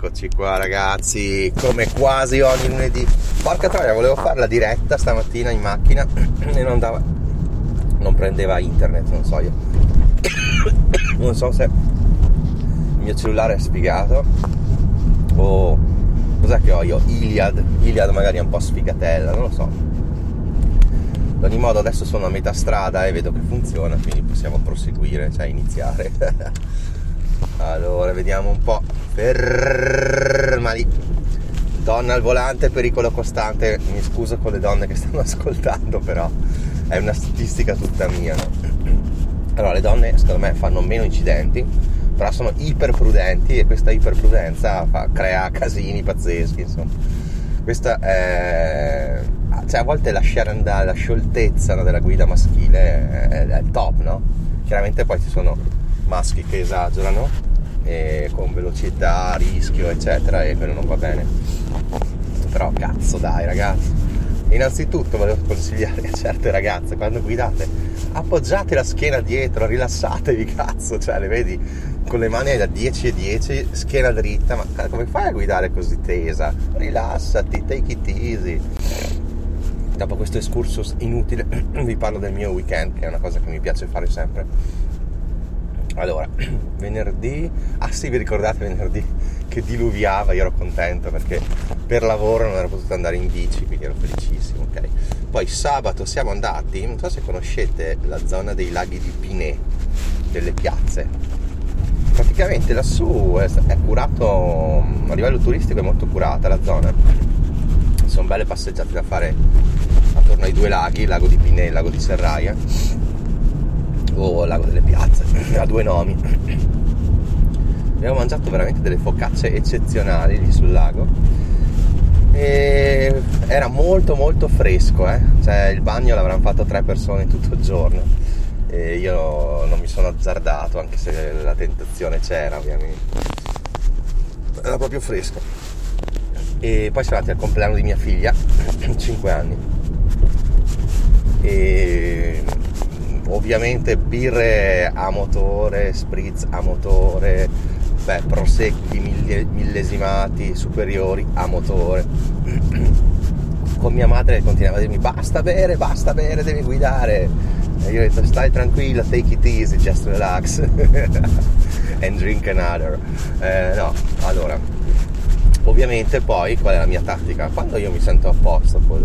Eccoci qua ragazzi, come quasi ogni lunedì. Porca troia, volevo fare la diretta stamattina in macchina e non andava. Non prendeva internet, non so io. Non so se il mio cellulare è sfigato o cos'è che ho io? Iliad. Iliad magari è un po' sfigatella, non lo so. Ad ogni modo adesso sono a metà strada e vedo che funziona, quindi possiamo proseguire, cioè iniziare. allora, vediamo un po'. Fermali. Donna al volante, pericolo costante. Mi scuso con le donne che stanno ascoltando, però è una statistica tutta mia. No? Allora, le donne secondo me fanno meno incidenti, però sono iperprudenti e questa iperprudenza fa, crea casini pazzeschi, insomma. Questa è... Cioè, a volte lasciare andare la scioltezza no, della guida maschile è, è il top, no? Chiaramente poi ci sono maschi che esagerano con velocità, rischio, eccetera, e quello non va bene. Però cazzo dai ragazzi. Innanzitutto volevo consigliare a certe ragazze quando guidate appoggiate la schiena dietro, rilassatevi cazzo, cioè le vedi con le mani da 10 e 10, schiena dritta, ma come fai a guidare così tesa? Rilassati, take it easy. Dopo questo excursus inutile vi parlo del mio weekend, che è una cosa che mi piace fare sempre allora, venerdì, ah sì, vi ricordate venerdì che diluviava, io ero contento perché per lavoro non ero potuto andare in bici, quindi ero felicissimo, ok? Poi sabato siamo andati, non so se conoscete la zona dei laghi di Pinè, delle piazze. Praticamente lassù è, è curato, a livello turistico è molto curata la zona. Sono belle passeggiate da fare attorno ai due laghi, il lago di Pinè e il lago di Serraia o Lago delle Piazze, ha due nomi. Abbiamo mangiato veramente delle focacce eccezionali lì sul lago e era molto molto fresco, eh? cioè il bagno l'avranno fatto tre persone tutto il giorno e io non mi sono azzardato anche se la tentazione c'era ovviamente. Era proprio fresco. E poi siamo andati al compleanno di mia figlia, 5 anni. E ovviamente birre a motore, spritz a motore, beh, prosecchi mille, millesimati superiori a motore. Con mia madre continuava a dirmi basta bere, basta bere, devi guidare. E io ho detto stai tranquilla, take it easy, just relax and drink another. Eh, no, allora, ovviamente poi qual è la mia tattica? Quando io mi sento a posto con,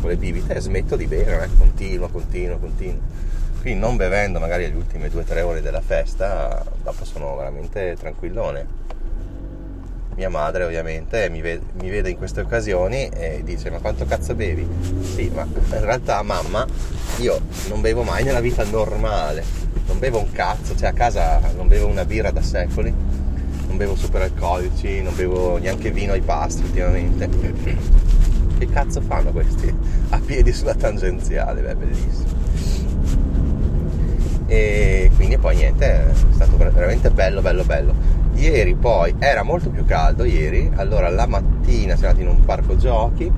con le bibite smetto di bere, eh? continuo, continuo, continuo qui non bevendo magari le ultime 2-3 ore della festa, dopo sono veramente tranquillone. Mia madre ovviamente mi vede, mi vede in queste occasioni e dice ma quanto cazzo bevi? Sì, ma in realtà mamma, io non bevo mai nella vita normale, non bevo un cazzo, cioè a casa non bevo una birra da secoli, non bevo super alcolici, non bevo neanche vino ai pasti ultimamente. Che cazzo fanno questi? A piedi sulla tangenziale, beh, bellissimo e quindi poi niente, è stato veramente bello, bello, bello. Ieri poi era molto più caldo, ieri, allora la mattina siamo andati in un parco giochi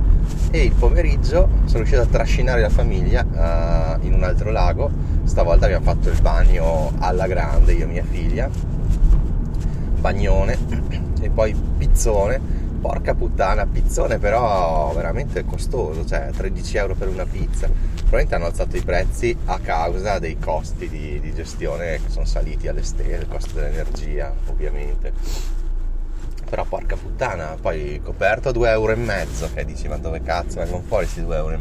e il pomeriggio sono riuscito a trascinare la famiglia uh, in un altro lago, stavolta abbiamo fatto il bagno alla grande, io e mia figlia, bagnone e poi pizzone porca puttana, pizzone però veramente costoso, cioè 13 euro per una pizza. Probabilmente hanno alzato i prezzi a causa dei costi di, di gestione che sono saliti alle stelle, il costo dell'energia ovviamente. Però porca puttana, poi coperto 2 euro e mezzo, che dici ma dove cazzo vengono fuori questi 2 euro?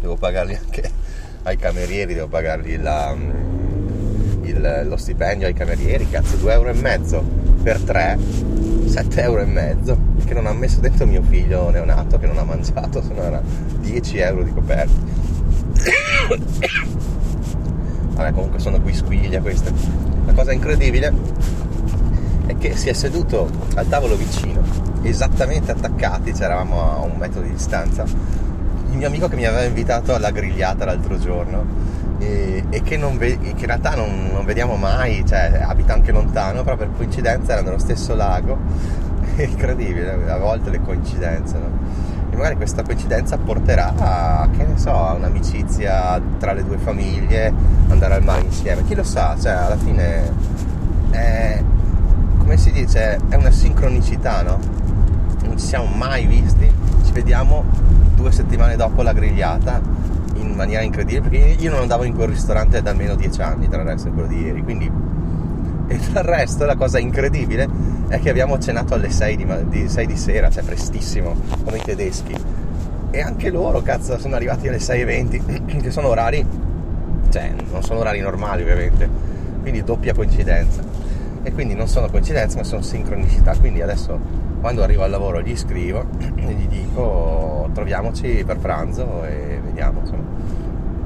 Devo pagarli anche ai camerieri, devo pagargli la, il, lo stipendio ai camerieri, cazzo 2 euro per 3, 7 euro e mezzo che non ha messo dentro mio figlio neonato che non ha mangiato, se no era 10 euro di coperti. Vabbè, comunque sono qui squiglia questa. La cosa incredibile è che si è seduto al tavolo vicino, esattamente attaccati, cioè eravamo a un metro di distanza, il mio amico che mi aveva invitato alla grigliata l'altro giorno e, e che, ve- che, in realtà non, non, vediamo mai, cioè abita anche lontano, però per coincidenza era nello stesso lago è incredibile a volte le coincidenze no? e magari questa coincidenza porterà a che ne so a un'amicizia tra le due famiglie andare al mare insieme chi lo sa cioè alla fine è come si dice, è una sincronicità, no? Non ci siamo mai visti, ci vediamo due settimane dopo la grigliata in maniera incredibile, perché io non andavo in quel ristorante da almeno dieci anni, tra il resto di quello di ieri, quindi... E tra il resto la cosa incredibile è che abbiamo cenato alle 6 di, di, 6 di sera, cioè prestissimo, come i tedeschi. E anche loro, cazzo, sono arrivati alle 6.20, che sono orari, cioè non sono orari normali ovviamente, quindi doppia coincidenza. E quindi non sono coincidenze ma sono sincronicità, quindi adesso quando arrivo al lavoro gli scrivo e gli dico troviamoci per pranzo e vediamo insomma.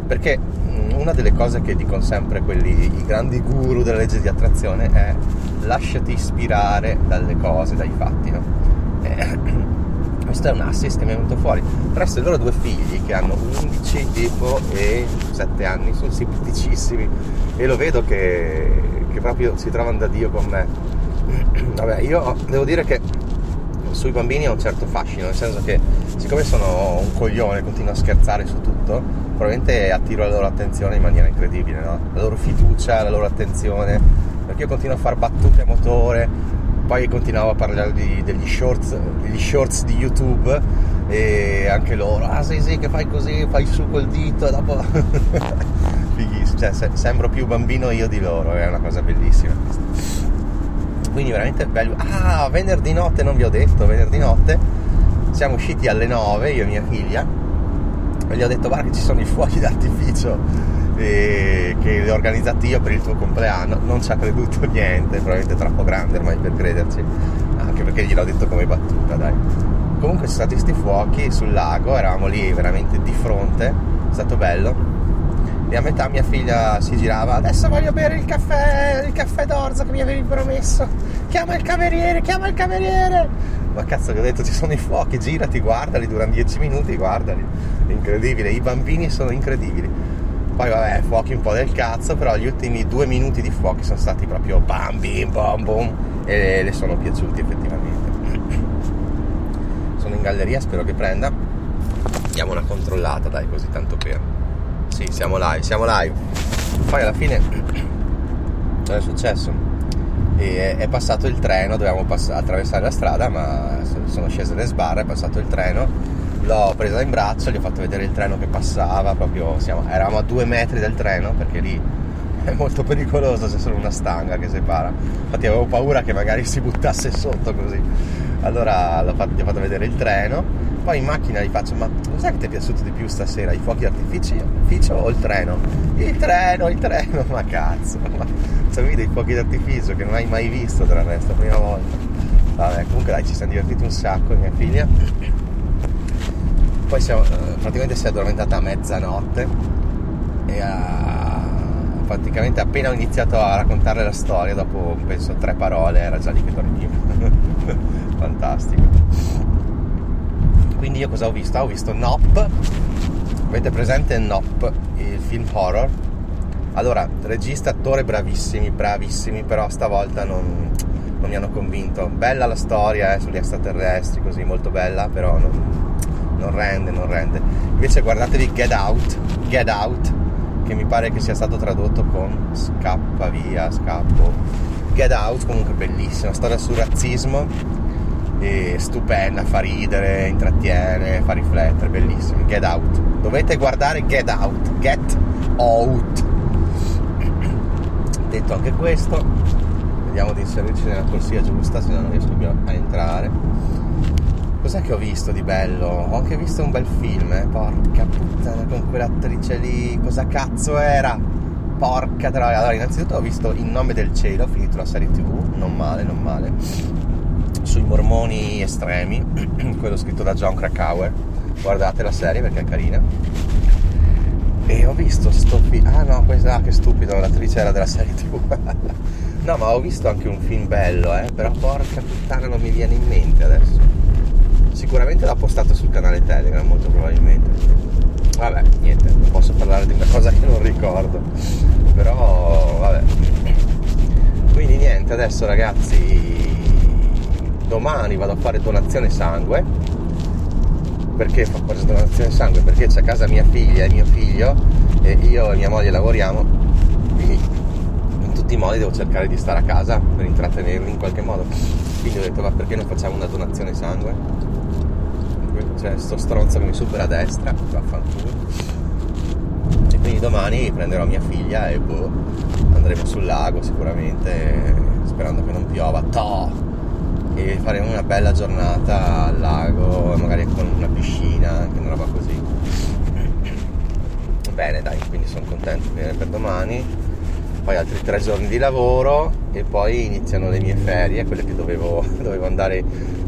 Perché mm, una delle cose che dicono sempre quelli, i grandi guru della legge di attrazione è lasciati ispirare dalle cose, dai fatti, no? E, questo è un assist che mi è venuto fuori. Presto i loro due figli che hanno 11 tipo e 7 anni, sono simpaticissimi e lo vedo che, che proprio si trovano da Dio con me. Vabbè, io devo dire che sui bambini ho un certo fascino, nel senso che siccome sono un coglione, continuo a scherzare su tutto, probabilmente attiro la loro attenzione in maniera incredibile, no? La loro fiducia, la loro attenzione, perché io continuo a fare battute a motore, poi continuavo a parlare di, degli, shorts, degli shorts di YouTube e anche loro, ah sì sì che fai così, fai su col dito e dopo... Fighissimo, cioè se, sembro più bambino io di loro, è una cosa bellissima Quindi veramente bello. Ah, venerdì notte non vi ho detto, venerdì notte siamo usciti alle 9, io e mia figlia, e gli ho detto guarda che ci sono i fuochi d'artificio eh, che li ho organizzati io per il tuo compleanno, non ci ha creduto niente, probabilmente è troppo grande ormai per crederci, anche perché gliel'ho detto come battuta, dai. Comunque sono stati questi fuochi sul lago, eravamo lì veramente di fronte, è stato bello. E a metà mia figlia si girava, adesso voglio bere il caffè, il caffè d'orzo che mi avevi promesso. Chiama il cameriere, chiama il cameriere. Ma cazzo che ho detto, ci sono i fuochi, girati, guardali, durano dieci minuti, guardali. Incredibile, i bambini sono incredibili poi vabbè, fuochi un po' del cazzo, però gli ultimi due minuti di fuochi sono stati proprio bam bim bam boom e le sono piaciuti effettivamente. Sono in galleria, spero che prenda. Diamo una controllata, dai, così tanto per. Sì, siamo live, siamo live. Poi alla fine cosa è successo? E è passato il treno, dovevamo pass- attraversare la strada, ma sono scese le sbarre, è passato il treno l'ho presa in braccio, gli ho fatto vedere il treno che passava, proprio siamo, eravamo a due metri del treno perché lì è molto pericoloso, c'è solo una stanga che separa. Infatti avevo paura che magari si buttasse sotto così. Allora fatto, gli ho fatto vedere il treno, poi in macchina gli faccio, ma cos'è che ti è piaciuto di più stasera? I fuochi d'artificio o il treno? Il treno, il treno, ma cazzo, ma c'avevi dei fuochi d'artificio che non hai mai visto tra il resto, prima volta. Vabbè, comunque dai, ci siamo divertiti un sacco, mia figlia poi siamo, eh, praticamente si è addormentata a mezzanotte e ha, praticamente appena ho iniziato a raccontarle la storia dopo penso tre parole era già lì che dormiva fantastico. Quindi io cosa ho visto? ho visto Nop. Avete presente Nop il film horror? Allora regista attore bravissimi bravissimi però stavolta non, non mi hanno convinto. Bella la storia eh, sugli extraterrestri così molto bella però non, non rende, non rende. Invece guardatevi Get Out, Get Out, che mi pare che sia stato tradotto con Scappa via, scappo. Get Out comunque bellissima, storia sul razzismo, stupenda, fa ridere, intrattiene, fa riflettere, bellissimo. Get Out. Dovete guardare Get Out, Get Out. Detto anche questo, vediamo di inserirci nella corsia giusta, se no non riesco più a entrare Cos'è che ho visto di bello? Ho anche visto un bel film, eh? porca puttana, con quell'attrice lì, cosa cazzo era? Porca troia. Allora, innanzitutto ho visto In nome del cielo, ho finito la serie tv, non male, non male. Sui mormoni estremi, quello scritto da John Krakauer. Guardate la serie perché è carina. E ho visto sto film. Ah no, questa, ah, che stupido, l'attrice era della serie tv. no, ma ho visto anche un film bello, eh. Però porca puttana non mi viene in mente adesso sicuramente l'ha postato sul canale Telegram molto probabilmente. Vabbè niente non posso parlare di una cosa che non ricordo. Però vabbè. Quindi niente adesso ragazzi domani vado a fare donazione sangue. Perché fa fare donazione sangue? Perché c'è a casa mia figlia e mio figlio e io e mia moglie lavoriamo. Quindi tutti i modi devo cercare di stare a casa per intrattenerli in qualche modo. Quindi ho detto, ma perché non facciamo una donazione sangue? C'è sto stronzo mi supera a destra, vaffanculo. E quindi domani prenderò mia figlia e boh, andremo sul lago sicuramente, sperando che non piova. Toh! E faremo una bella giornata al lago, magari con una piscina, anche una roba così. Bene, dai, quindi sono contento per domani poi altri tre giorni di lavoro e poi iniziano le mie ferie, quelle che dovevo, dovevo andare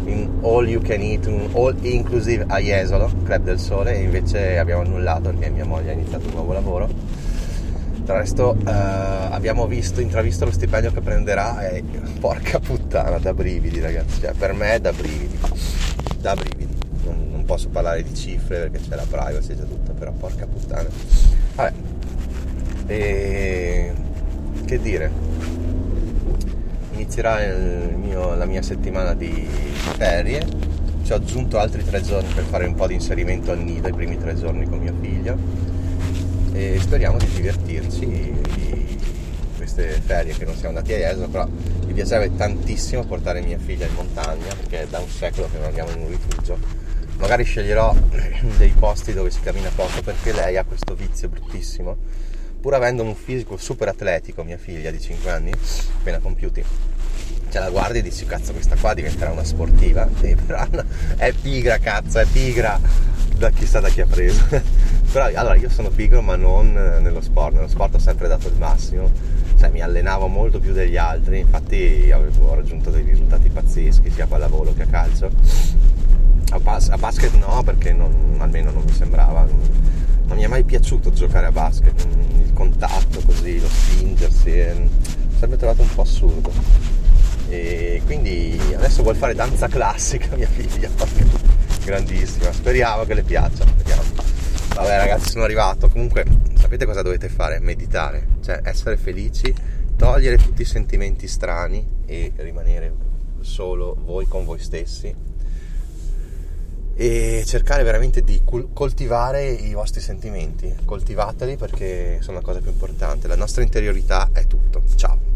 in all you can eat, un all inclusive a Jesolo, Club del Sole, e invece abbiamo annullato perché mia moglie ha iniziato un nuovo lavoro. Tra resto eh, abbiamo visto, intravisto lo stipendio che prenderà e porca puttana, da brividi ragazzi, cioè per me è da brividi, da brividi. Non, non posso parlare di cifre perché c'è la privacy già tutto, però porca puttana. Vabbè. E che dire, inizierà mio, la mia settimana di ferie, ci ho aggiunto altri tre giorni per fare un po' di inserimento al nido, i primi tre giorni con mia figlia e speriamo di divertirci di queste ferie che non siamo andati a Jesolo, però mi piacerebbe tantissimo portare mia figlia in montagna perché è da un secolo che non andiamo in un rifugio. Magari sceglierò dei posti dove si cammina poco perché lei ha questo vizio bruttissimo pur avendo un fisico super atletico, mia figlia di 5 anni, appena compiuti, ce la guardi e dici cazzo questa qua diventerà una sportiva, e però è pigra cazzo, è pigra da chissà da chi ha preso. però allora io sono pigro ma non nello sport, nello sport ho sempre dato il massimo, cioè mi allenavo molto più degli altri, infatti avevo raggiunto dei risultati pazzeschi sia a pallavolo che a calcio. A, bas- a basket no perché non, almeno non mi sembrava, non mi è mai piaciuto giocare a basket, il contatto così, lo spingersi, ho sempre trovato un po' assurdo. E quindi adesso vuol fare danza classica mia figlia, grandissima, speriamo che le piaccia, speriamo. Vabbè ragazzi sono arrivato, comunque sapete cosa dovete fare? Meditare, cioè essere felici, togliere tutti i sentimenti strani e rimanere solo voi con voi stessi e cercare veramente di coltivare i vostri sentimenti, coltivateli perché sono la cosa più importante, la nostra interiorità è tutto. Ciao!